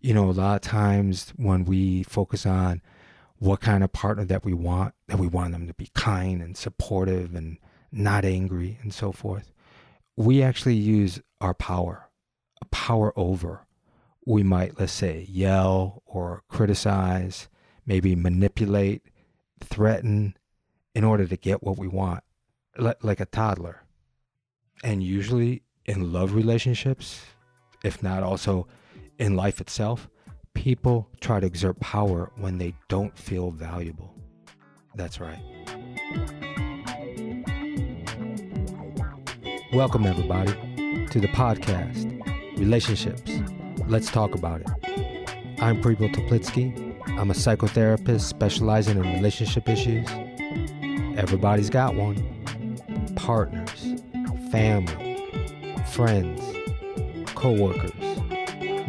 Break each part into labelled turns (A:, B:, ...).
A: You know, a lot of times when we focus on what kind of partner that we want, that we want them to be kind and supportive and not angry and so forth, we actually use our power, power over. We might, let's say, yell or criticize, maybe manipulate, threaten in order to get what we want, like a toddler. And usually in love relationships, if not also in life itself, people try to exert power when they don't feel valuable. That's right. Welcome, everybody, to the podcast, Relationships. Let's talk about it. I'm Prepo Toplitsky. I'm a psychotherapist specializing in relationship issues. Everybody's got one partners, family, friends, co workers,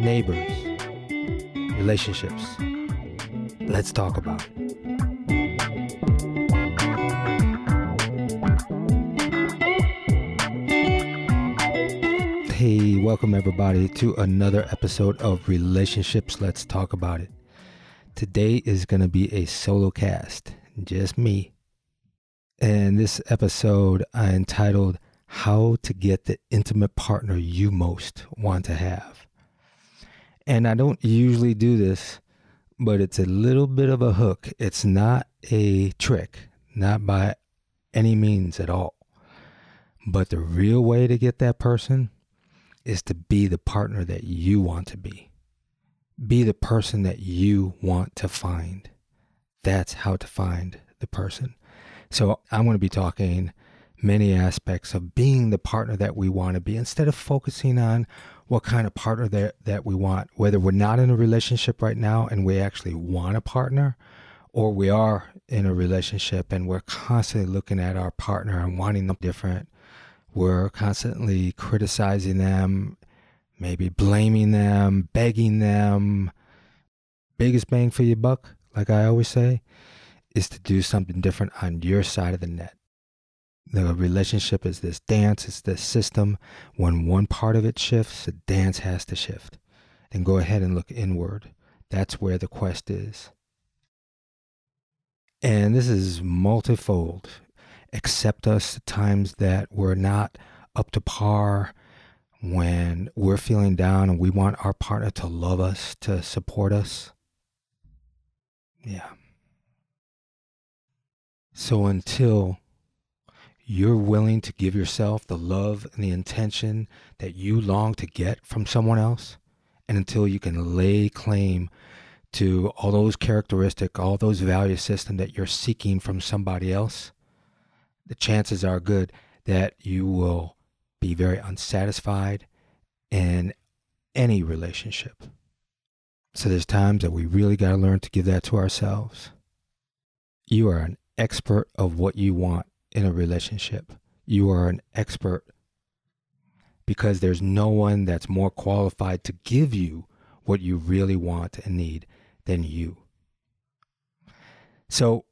A: neighbors, relationships. Let's talk about it. Hey, welcome everybody to another episode of Relationships. Let's talk about it. Today is going to be a solo cast, just me. And this episode I entitled How to Get the Intimate Partner You Most Want to Have. And I don't usually do this, but it's a little bit of a hook. It's not a trick, not by any means at all. But the real way to get that person is to be the partner that you want to be. Be the person that you want to find. That's how to find the person. So I'm going to be talking many aspects of being the partner that we want to be instead of focusing on what kind of partner that, that we want, whether we're not in a relationship right now and we actually want a partner, or we are in a relationship and we're constantly looking at our partner and wanting them different. We're constantly criticizing them maybe blaming them, begging them. Biggest bang for your buck, like I always say, is to do something different on your side of the net. The relationship is this dance, it's this system. When one part of it shifts, the dance has to shift. And go ahead and look inward. That's where the quest is. And this is multifold. Accept us times that we're not up to par when we're feeling down and we want our partner to love us, to support us. Yeah. So until you're willing to give yourself the love and the intention that you long to get from someone else, and until you can lay claim to all those characteristics, all those value system that you're seeking from somebody else, the chances are good that you will be very unsatisfied in any relationship. So there's times that we really got to learn to give that to ourselves. You are an expert of what you want in a relationship. You are an expert because there's no one that's more qualified to give you what you really want and need than you. So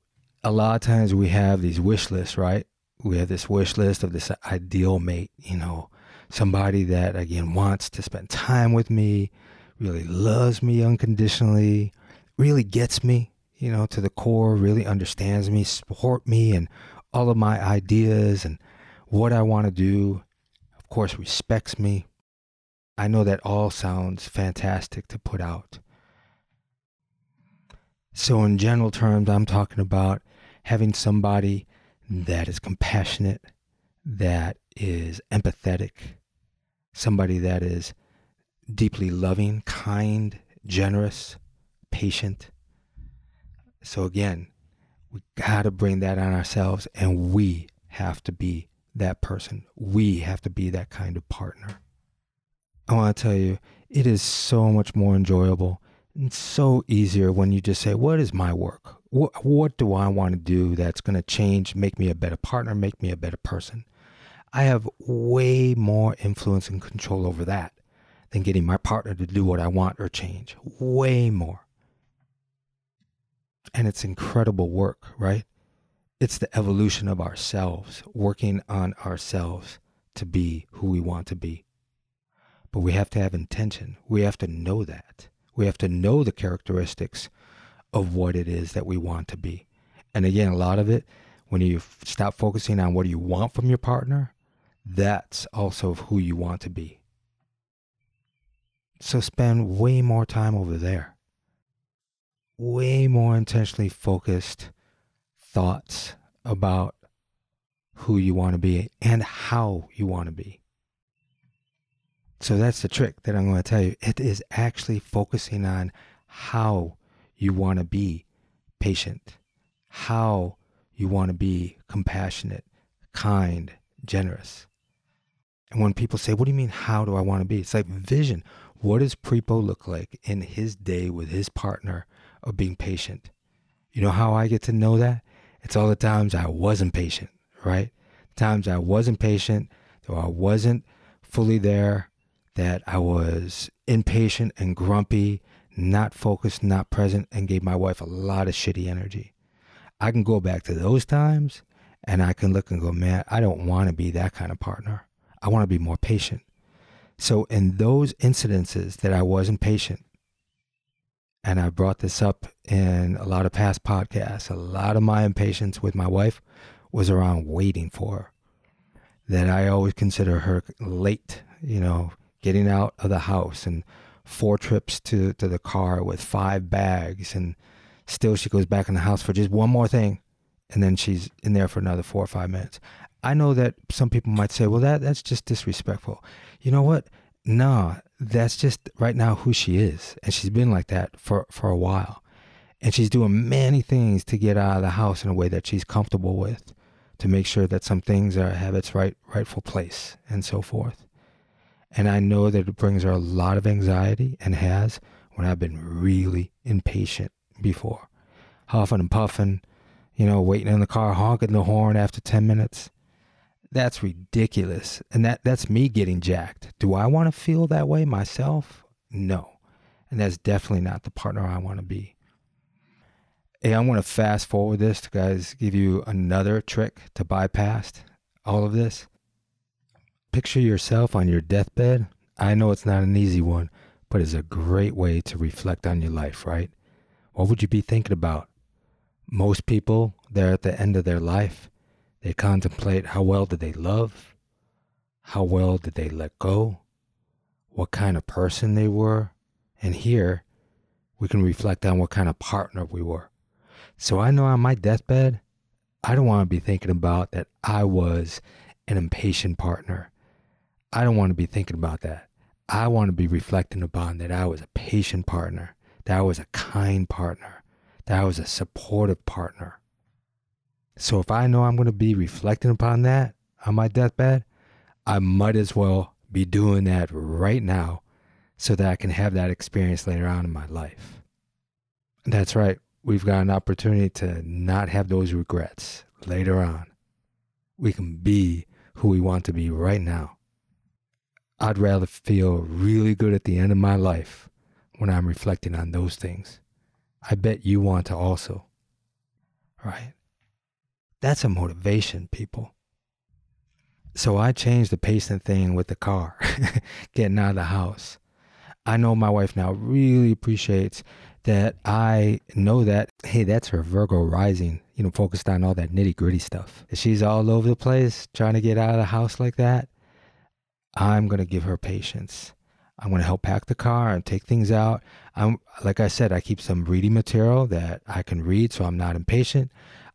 A: a lot of times we have these wish lists, right? we have this wish list of this ideal mate, you know, somebody that again wants to spend time with me, really loves me unconditionally, really gets me, you know, to the core, really understands me, support me and all of my ideas and what I want to do. Of course, respects me. I know that all sounds fantastic to put out. So, in general terms, I'm talking about having somebody that is compassionate, that is empathetic, somebody that is deeply loving, kind, generous, patient. So again, we got to bring that on ourselves and we have to be that person. We have to be that kind of partner. I want to tell you, it is so much more enjoyable and so easier when you just say, What is my work? What, what do I want to do that's going to change, make me a better partner, make me a better person? I have way more influence and control over that than getting my partner to do what I want or change. Way more. And it's incredible work, right? It's the evolution of ourselves, working on ourselves to be who we want to be. But we have to have intention. We have to know that. We have to know the characteristics of what it is that we want to be. And again, a lot of it, when you stop focusing on what you want from your partner, that's also who you want to be. So spend way more time over there. Way more intentionally focused thoughts about who you want to be and how you want to be. So that's the trick that I'm going to tell you. It is actually focusing on how you want to be patient, how you want to be compassionate, kind, generous. And when people say, What do you mean, how do I want to be? It's like vision. What does Prepo look like in his day with his partner of being patient? You know how I get to know that? It's all the times I wasn't patient, right? Times I wasn't patient, though I wasn't fully there, that I was impatient and grumpy, not focused, not present, and gave my wife a lot of shitty energy. I can go back to those times and I can look and go, man, I don't want to be that kind of partner. I want to be more patient. So, in those incidences that I wasn't patient, and I brought this up in a lot of past podcasts, a lot of my impatience with my wife was around waiting for her. That I always consider her late, you know, getting out of the house and four trips to, to the car with five bags. And still she goes back in the house for just one more thing. And then she's in there for another four or five minutes. I know that some people might say, well, that, that's just disrespectful. You know what? Nah, that's just right now who she is. And she's been like that for, for a while. And she's doing many things to get out of the house in a way that she's comfortable with, to make sure that some things are have its right rightful place and so forth. And I know that it brings her a lot of anxiety and has when I've been really impatient before. Huffing and puffing, you know, waiting in the car, honking the horn after 10 minutes. That's ridiculous. And that, that's me getting jacked. Do I want to feel that way myself? No. And that's definitely not the partner I want to be. Hey, I want to fast forward this to guys give you another trick to bypass all of this. Picture yourself on your deathbed. I know it's not an easy one, but it's a great way to reflect on your life, right? What would you be thinking about? Most people, they're at the end of their life. They contemplate how well did they love? How well did they let go? What kind of person they were? And here, we can reflect on what kind of partner we were. So I know on my deathbed, I don't want to be thinking about that I was an impatient partner I don't want to be thinking about that. I want to be reflecting upon that I was a patient partner, that I was a kind partner, that I was a supportive partner. So if I know I'm going to be reflecting upon that on my deathbed, I might as well be doing that right now so that I can have that experience later on in my life. That's right. We've got an opportunity to not have those regrets later on. We can be who we want to be right now. I'd rather feel really good at the end of my life when I'm reflecting on those things. I bet you want to also. Right? That's a motivation, people. So I changed the pacing thing with the car, getting out of the house. I know my wife now really appreciates that I know that, hey, that's her Virgo rising, you know, focused on all that nitty gritty stuff. She's all over the place trying to get out of the house like that. I'm going to give her patience. I'm going to help pack the car and take things out. I'm like I said, I keep some reading material that I can read so I'm not impatient.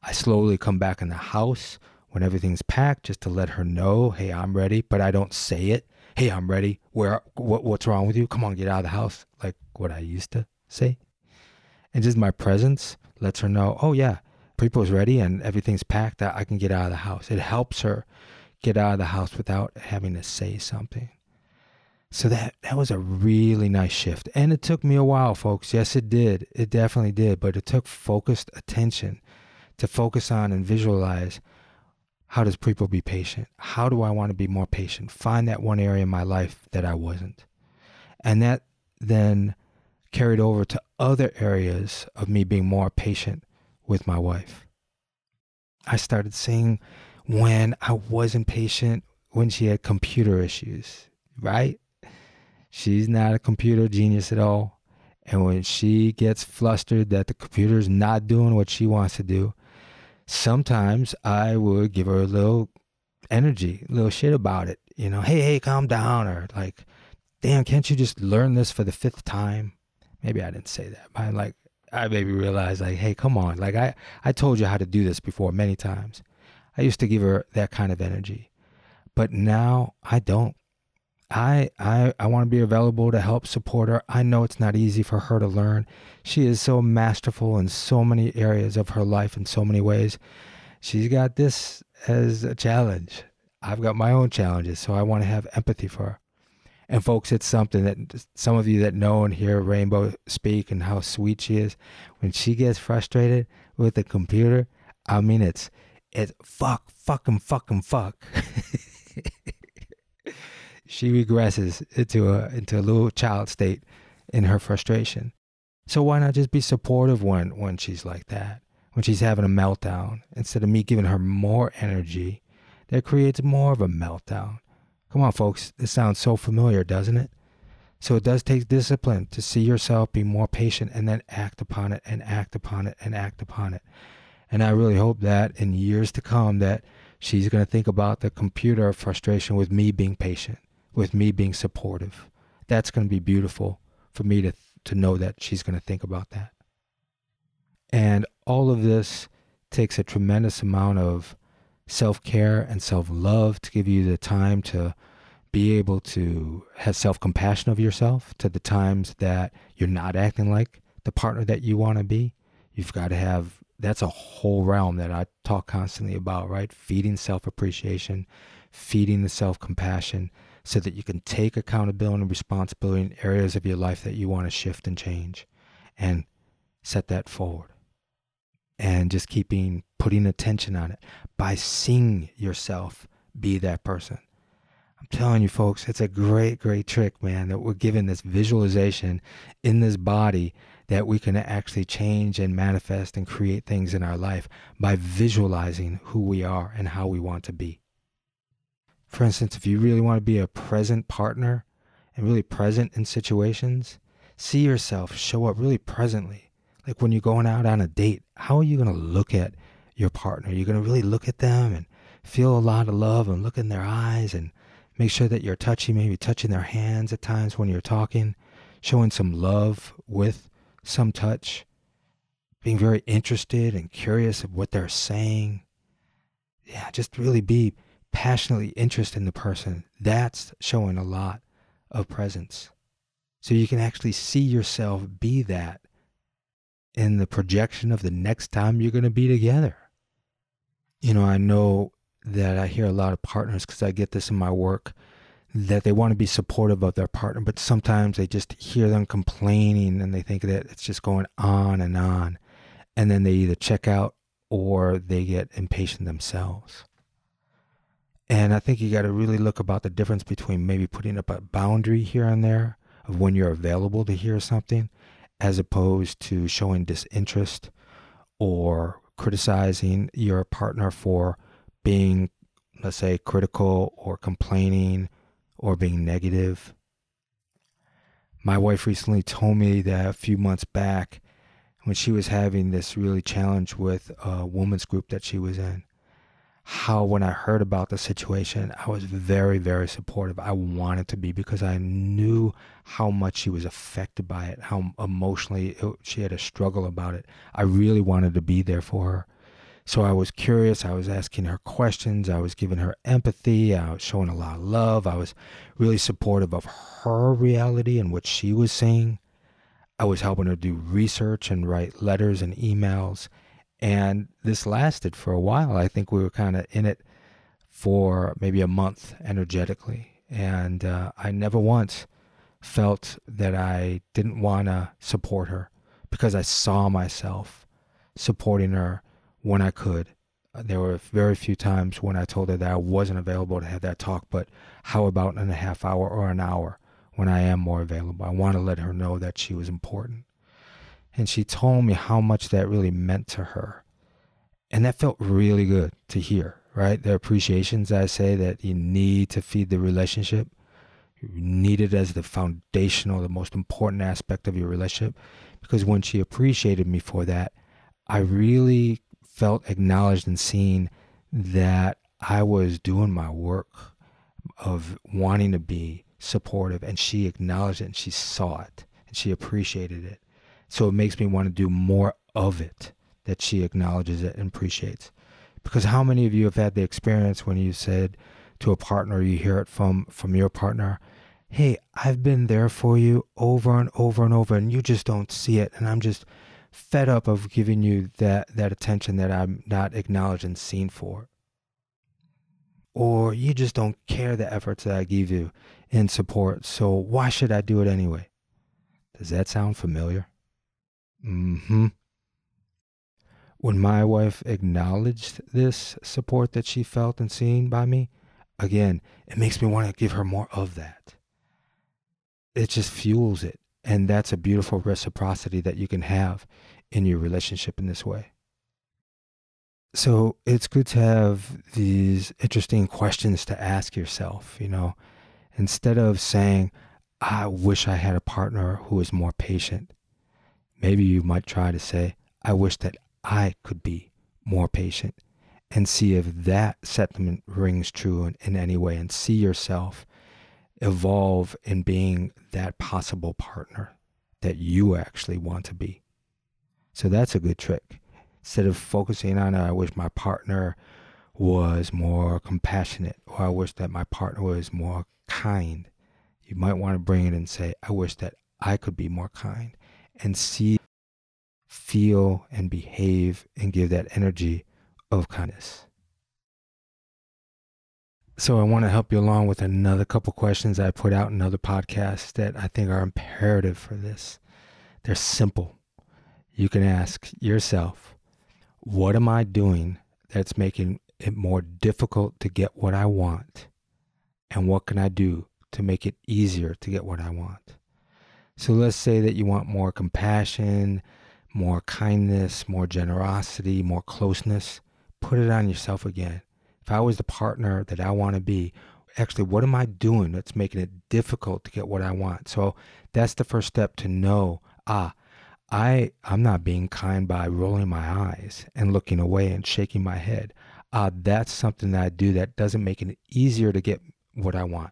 A: I slowly come back in the house when everything's packed just to let her know, "Hey, I'm ready," but I don't say it. "Hey, I'm ready." Where what what's wrong with you? Come on, get out of the house. Like what I used to say. And just my presence lets her know, "Oh yeah, Prepo's ready and everything's packed. That I can get out of the house." It helps her get out of the house without having to say something. So that that was a really nice shift. And it took me a while, folks. Yes, it did. It definitely did, but it took focused attention to focus on and visualize how does people be patient? How do I want to be more patient? Find that one area in my life that I wasn't. And that then carried over to other areas of me being more patient with my wife. I started seeing when I wasn't patient when she had computer issues, right? She's not a computer genius at all. And when she gets flustered that the computer's not doing what she wants to do, sometimes I would give her a little energy, a little shit about it. You know, hey, hey, calm down. Or like, damn, can't you just learn this for the fifth time? Maybe I didn't say that. But I like, I maybe realized like, hey, come on. Like I, I told you how to do this before many times. I used to give her that kind of energy. But now I don't. I I I want to be available to help support her. I know it's not easy for her to learn. She is so masterful in so many areas of her life in so many ways. She's got this as a challenge. I've got my own challenges, so I want to have empathy for her. And folks, it's something that some of you that know and hear Rainbow speak and how sweet she is, when she gets frustrated with the computer, I mean it's it's fuck, fucking, fucking, fuck. she regresses into a into a little child state in her frustration. So why not just be supportive when when she's like that? When she's having a meltdown, instead of me giving her more energy, that creates more of a meltdown. Come on, folks, this sounds so familiar, doesn't it? So it does take discipline to see yourself, be more patient, and then act upon it and act upon it and act upon it. And I really hope that in years to come that she's going to think about the computer frustration with me being patient with me being supportive. That's going to be beautiful for me to to know that she's going to think about that. And all of this takes a tremendous amount of self-care and self-love to give you the time to be able to have self-compassion of yourself to the times that you're not acting like the partner that you want to be. You've got to have that's a whole realm that I talk constantly about, right? Feeding self-appreciation, feeding the self-compassion, so that you can take accountability and responsibility in areas of your life that you want to shift and change and set that forward. And just keeping putting attention on it by seeing yourself be that person. I'm telling you, folks, it's a great, great trick, man, that we're given this visualization in this body that we can actually change and manifest and create things in our life by visualizing who we are and how we want to be. For instance, if you really want to be a present partner and really present in situations, see yourself show up really presently. Like when you're going out on a date, how are you going to look at your partner? You're going to really look at them and feel a lot of love and look in their eyes and make sure that you're touching, maybe touching their hands at times when you're talking, showing some love with some touch, being very interested and curious of what they're saying. Yeah, just really be passionately interested in the person, that's showing a lot of presence. So you can actually see yourself be that in the projection of the next time you're going to be together. You know, I know that I hear a lot of partners because I get this in my work that they want to be supportive of their partner, but sometimes they just hear them complaining and they think that it's just going on and on. And then they either check out or they get impatient themselves. And I think you got to really look about the difference between maybe putting up a boundary here and there of when you're available to hear something, as opposed to showing disinterest or criticizing your partner for being, let's say, critical or complaining or being negative. My wife recently told me that a few months back, when she was having this really challenge with a woman's group that she was in, how when I heard about the situation, I was very, very supportive. I wanted to be because I knew how much she was affected by it, how emotionally it, she had a struggle about it. I really wanted to be there for her. So I was curious. I was asking her questions. I was giving her empathy. I was showing a lot of love. I was really supportive of her reality and what she was seeing. I was helping her do research and write letters and emails and this lasted for a while. I think we were kind of in it for maybe a month energetically. And uh, I never once felt that I didn't want to support her because I saw myself supporting her when I could. There were very few times when I told her that I wasn't available to have that talk, but how about in a half hour or an hour when I am more available? I want to let her know that she was important. And she told me how much that really meant to her. And that felt really good to hear, right? The appreciations I say that you need to feed the relationship. You need it as the foundational, the most important aspect of your relationship. Because when she appreciated me for that, I really felt acknowledged and seen that I was doing my work of wanting to be supportive and she acknowledged it and she saw it and she appreciated it. So it makes me want to do more of it that she acknowledges it and appreciates. Because how many of you have had the experience when you said to a partner, you hear it from from your partner, "Hey, I've been there for you over and over and over, and you just don't see it, and I'm just fed up of giving you that that attention that I'm not acknowledged and seen for." Or you just don't care the efforts that I give you in support, so why should I do it anyway? Does that sound familiar? Mm-hmm. When my wife acknowledged this support that she felt and seen by me, again, it makes me want to give her more of that. It just fuels it. And that's a beautiful reciprocity that you can have in your relationship in this way. So it's good to have these interesting questions to ask yourself, you know, instead of saying, I wish I had a partner who is more patient. Maybe you might try to say, I wish that I could be more patient and see if that sentiment rings true in, in any way and see yourself evolve in being that possible partner that you actually want to be. So that's a good trick. Instead of focusing on, I wish my partner was more compassionate or I wish that my partner was more kind, you might want to bring it and say, I wish that I could be more kind and see feel and behave and give that energy of kindness. So I want to help you along with another couple questions I put out in other podcasts that I think are imperative for this. They're simple. You can ask yourself, what am I doing that's making it more difficult to get what I want? And what can I do to make it easier to get what I want? So let's say that you want more compassion, more kindness, more generosity, more closeness, put it on yourself again. If I was the partner that I want to be, actually, what am I doing that's making it difficult to get what I want? So that's the first step to know, ah, I I'm not being kind by rolling my eyes and looking away and shaking my head. Ah, that's something that I do that doesn't make it easier to get what I want.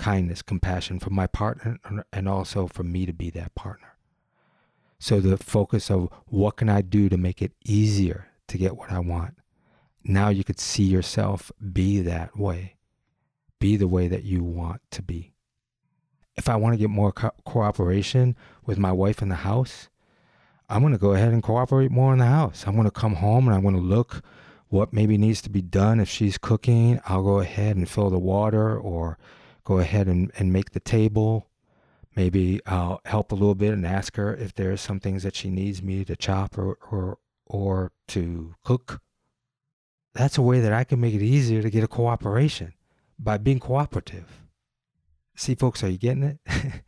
A: Kindness, compassion for my partner and also for me to be that partner. So the focus of what can I do to make it easier to get what I want? Now you could see yourself be that way, be the way that you want to be. If I want to get more co- cooperation with my wife in the house, I'm going to go ahead and cooperate more in the house. I'm going to come home and I'm going to look what maybe needs to be done. If she's cooking, I'll go ahead and fill the water or go ahead and, and make the table maybe I'll help a little bit and ask her if there's some things that she needs me to chop or or or to cook. That's a way that I can make it easier to get a cooperation by being cooperative. See, folks, are you getting it?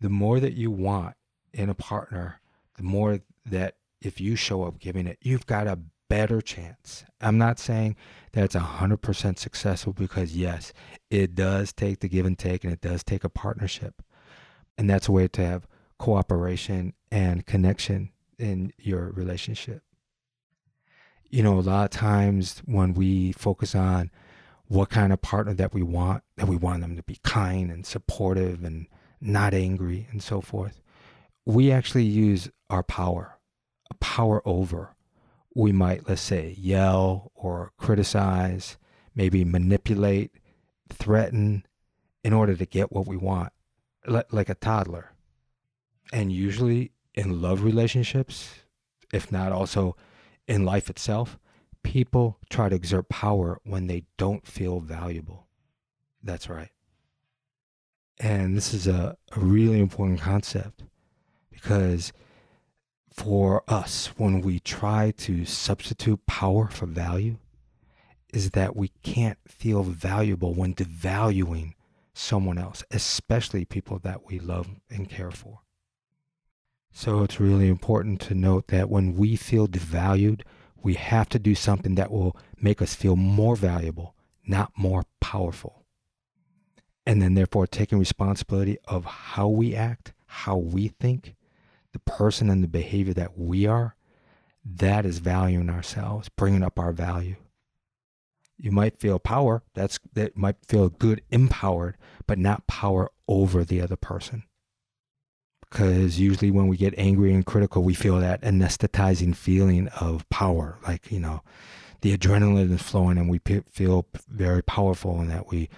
A: the more that you want in a partner, the more that if you show up giving it, you've got a better chance. I'm not saying that it's 100% successful because, yes, it does take the give and take and it does take a partnership. And that's a way to have cooperation and connection in your relationship. You know, a lot of times when we focus on what kind of partner that we want, that we want them to be kind and supportive and not angry and so forth, we actually use our power, power over. We might, let's say, yell or criticize, maybe manipulate, threaten in order to get what we want like a toddler. And usually in love relationships, if not also in life itself, people try to exert power when they don't feel valuable. That's right. And this is a, a really important concept because for us, when we try to substitute power for value, is that we can't feel valuable when devaluing someone else, especially people that we love and care for. So it's really important to note that when we feel devalued, we have to do something that will make us feel more valuable, not more powerful. and then therefore taking responsibility of how we act, how we think, the person and the behavior that we are, that is valuing ourselves, bringing up our value. You might feel power, that's that might feel good empowered, but not power over the other person. Because usually when we get angry and critical, we feel that anesthetizing feeling of power, like, you know, the adrenaline is flowing and we feel very powerful and that we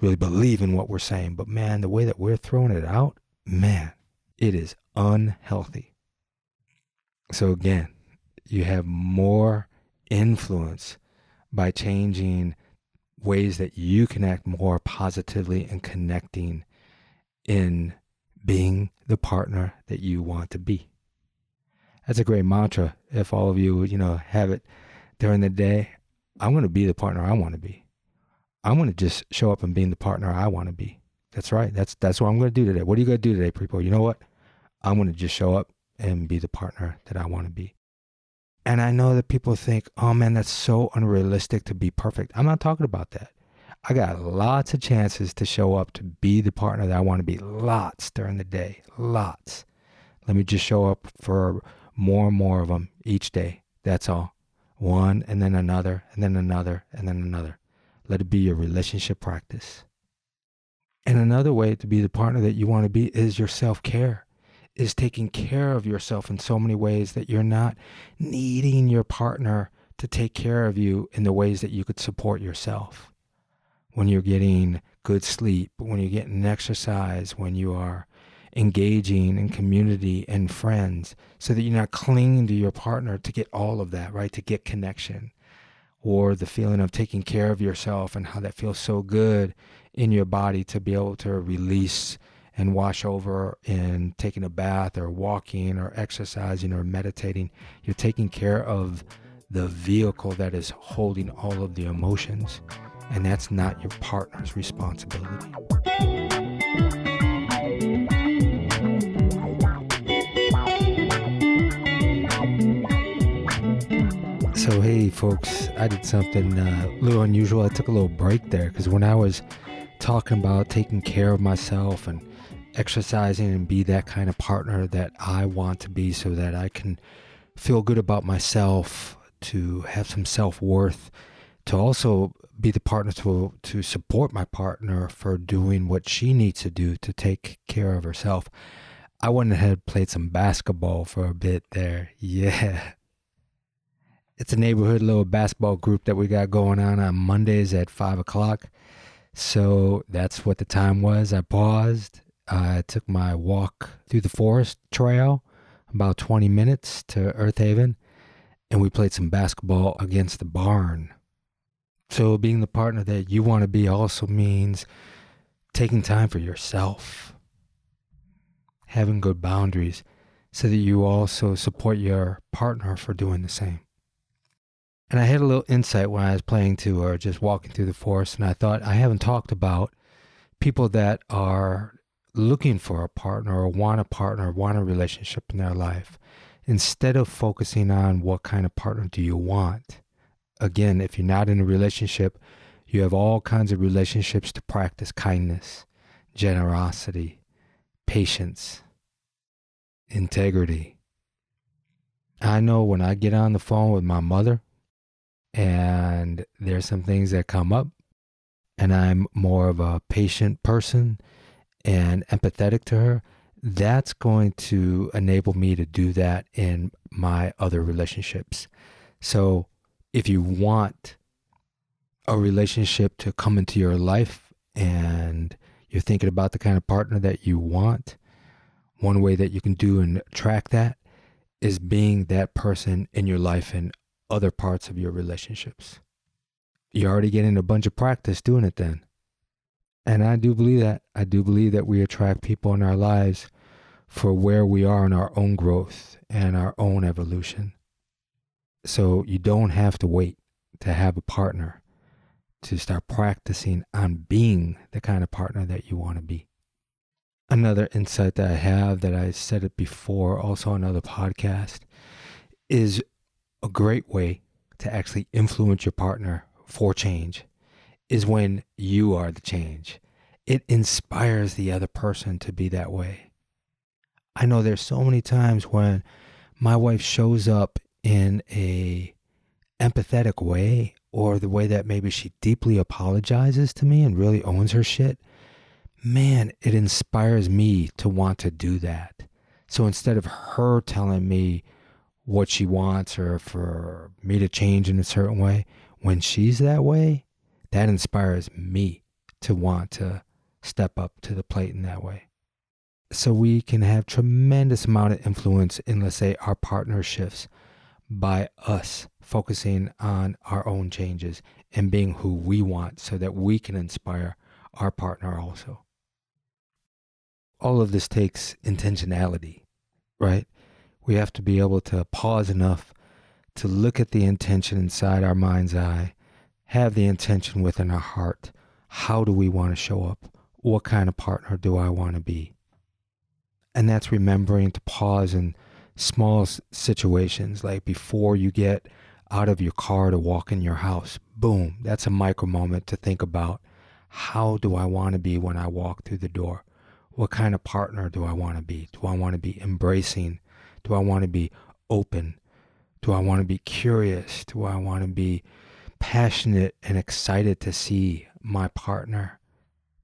A: really believe in what we're saying. But man, the way that we're throwing it out, man, it is unhealthy. So again, you have more influence by changing ways that you can act more positively and connecting in being the partner that you want to be. That's a great mantra. If all of you, you know, have it during the day, I'm going to be the partner I want to be. I'm going to just show up and being the partner I want to be. That's right. That's that's what I'm going to do today. What are you going to do today, people? You know what? I'm going to just show up and be the partner that I want to be. And I know that people think, oh man, that's so unrealistic to be perfect. I'm not talking about that. I got lots of chances to show up to be the partner that I want to be. Lots during the day. Lots. Let me just show up for more and more of them each day. That's all. One and then another and then another and then another. Let it be your relationship practice. And another way to be the partner that you want to be is your self care is taking care of yourself in so many ways that you're not needing your partner to take care of you in the ways that you could support yourself. When you're getting good sleep, when you're getting exercise, when you are engaging in community and friends, so that you're not clinging to your partner to get all of that, right? To get connection or the feeling of taking care of yourself and how that feels so good in your body to be able to release and wash over in taking a bath or walking or exercising or meditating. You're taking care of the vehicle that is holding all of the emotions, and that's not your partner's responsibility. So, hey, folks, I did something uh, a little unusual. I took a little break there because when I was talking about taking care of myself and exercising and be that kind of partner that I want to be so that I can feel good about myself, to have some self worth, to also be the partner to, to support my partner for doing what she needs to do to take care of herself. I went ahead played some basketball for a bit there. Yeah. It's a neighborhood little basketball group that we got going on on Mondays at five o'clock. So that's what the time was. I paused I took my walk through the forest trail, about 20 minutes to Earthaven, and we played some basketball against the barn. So, being the partner that you want to be also means taking time for yourself, having good boundaries, so that you also support your partner for doing the same. And I had a little insight when I was playing to or just walking through the forest, and I thought I haven't talked about people that are looking for a partner or want a partner, or want a relationship in their life, instead of focusing on what kind of partner do you want. Again, if you're not in a relationship, you have all kinds of relationships to practice kindness, generosity, patience, integrity. I know when I get on the phone with my mother and there's some things that come up, and I'm more of a patient person and empathetic to her, that's going to enable me to do that in my other relationships. So if you want a relationship to come into your life and you're thinking about the kind of partner that you want, one way that you can do and track that is being that person in your life in other parts of your relationships. You're already getting a bunch of practice doing it then. And I do believe that. I do believe that we attract people in our lives for where we are in our own growth and our own evolution. So you don't have to wait to have a partner to start practicing on being the kind of partner that you want to be. Another insight that I have that I said it before, also on another podcast, is a great way to actually influence your partner for change is when you are the change. it inspires the other person to be that way. I know there's so many times when my wife shows up in a empathetic way or the way that maybe she deeply apologizes to me and really owns her shit, man, it inspires me to want to do that. So instead of her telling me what she wants or for me to change in a certain way, when she's that way, that inspires me to want to step up to the plate in that way. So we can have tremendous amount of influence in let's say our partnerships by us focusing on our own changes and being who we want so that we can inspire our partner also. All of this takes intentionality, right? We have to be able to pause enough to look at the intention inside our mind's eye, have the intention within our heart. How do we want to show up? What kind of partner do I want to be? And that's remembering to pause in small situations, like before you get out of your car to walk in your house. Boom, that's a micro moment to think about how do I want to be when I walk through the door? What kind of partner do I want to be? Do I want to be embracing? Do I want to be open? Do I want to be curious? Do I want to be passionate and excited to see my partner?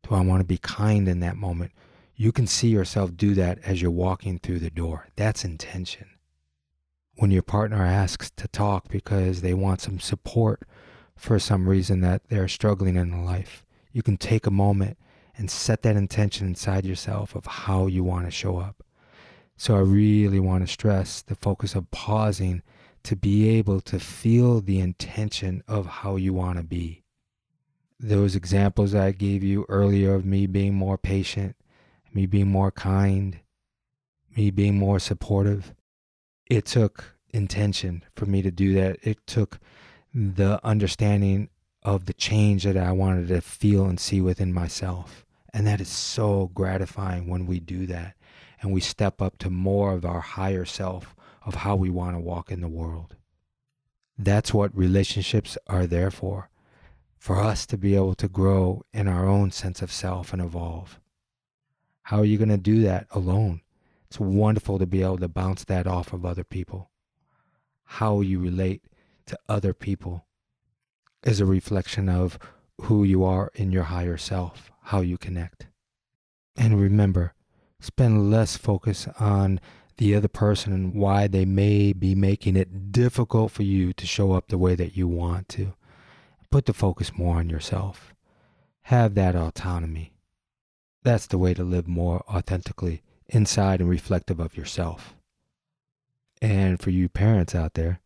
A: Do I want to be kind in that moment? You can see yourself do that as you're walking through the door. That's intention when your partner asks to talk because they want some support for some reason that they're struggling in life, you can take a moment and set that intention inside yourself of how you want to show up. So I really want to stress the focus of pausing to be able to feel the intention of how you want to be. Those examples I gave you earlier of me being more patient, me being more kind, me being more supportive, it took intention for me to do that. It took the understanding of the change that I wanted to feel and see within myself. And that is so gratifying when we do that and we step up to more of our higher self of how we want to walk in the world. That's what relationships are there for, for us to be able to grow in our own sense of self and evolve. How are you going to do that alone? It's wonderful to be able to bounce that off of other people. How you relate to other people is a reflection of who you are in your higher self, how you connect. And remember, spend less focus on the other person and why they may be making it difficult for you to show up the way that you want to. Put the focus more on yourself. Have that autonomy. That's the way to live more authentically inside and reflective of yourself. And for you parents out there,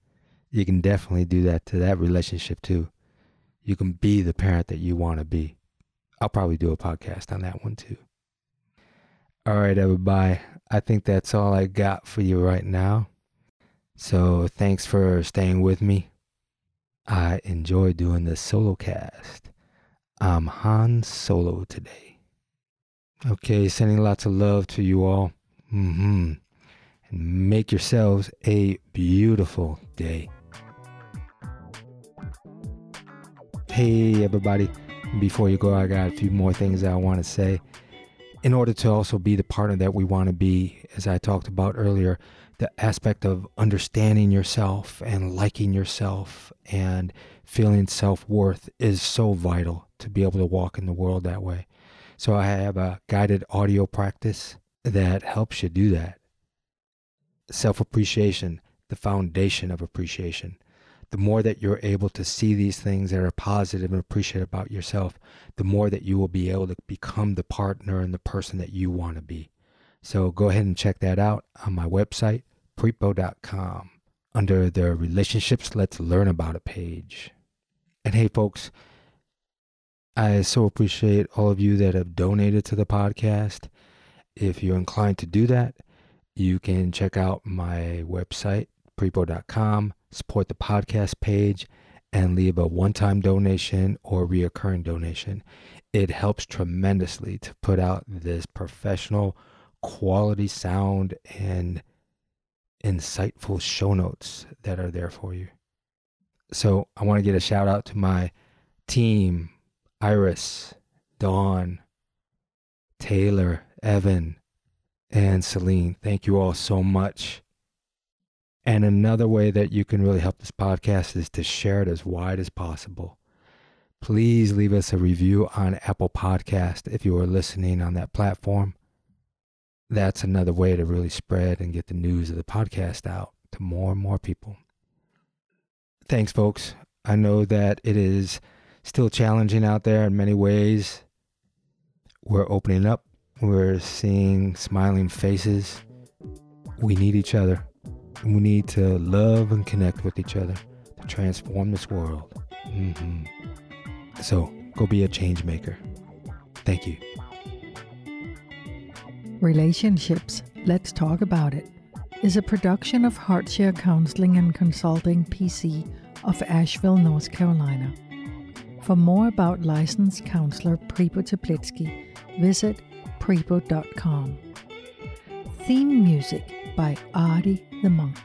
A: you can definitely do that to that relationship too. You can be the parent that you want to be. I'll probably do a podcast on that one too. All right, everybody. I think that's all I got for you right now. So thanks for staying with me. I enjoy doing this solo cast. I'm Han Solo today. Okay, sending lots of love to you all. Mm-hmm. And make yourselves a beautiful day. Hey, everybody. Before you go, I got a few more things I want to say. In order to also be the partner that we want to be, as I talked about earlier, the aspect of understanding yourself and liking yourself and feeling self worth is so vital to be able to walk in the world that way. So I have a guided audio practice that helps you do that. Self appreciation, the foundation of appreciation. The more that you're able to see these things that are positive and appreciate about yourself, the more that you will be able to become the partner and the person that you want to be. So go ahead and check that out on my website, prepo.com, under the Relationships Let's Learn About It page. And hey, folks, I so appreciate all of you that have donated to the podcast. If you're inclined to do that, you can check out my website, prepo.com, support the podcast page, and leave a one time donation or reoccurring donation. It helps tremendously to put out this professional quality sound and insightful show notes that are there for you. So I want to get a shout out to my team Iris, Dawn, Taylor, Evan, and Celine. Thank you all so much. And another way that you can really help this podcast is to share it as wide as possible. Please leave us a review on Apple Podcast if you are listening on that platform. That's another way to really spread and get the news of the podcast out to more and more people. Thanks, folks. I know that it is still challenging out there in many ways. We're opening up, we're seeing smiling faces. We need each other. We need to love and connect with each other to transform this world. Mm-hmm. So go be a change maker. Thank you.
B: Relationships, Let's Talk About It, is a production of Heartshare Counseling and Consulting PC of Asheville, North Carolina. For more about licensed counselor Prepo Teplitsky, visit prepo.com. Theme music by Artie the monk.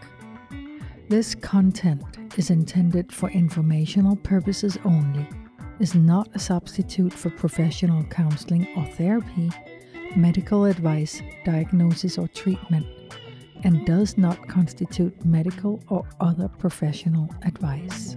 B: This content is intended for informational purposes only, is not a substitute for professional counseling or therapy, medical advice, diagnosis, or treatment, and does not constitute medical or other professional advice.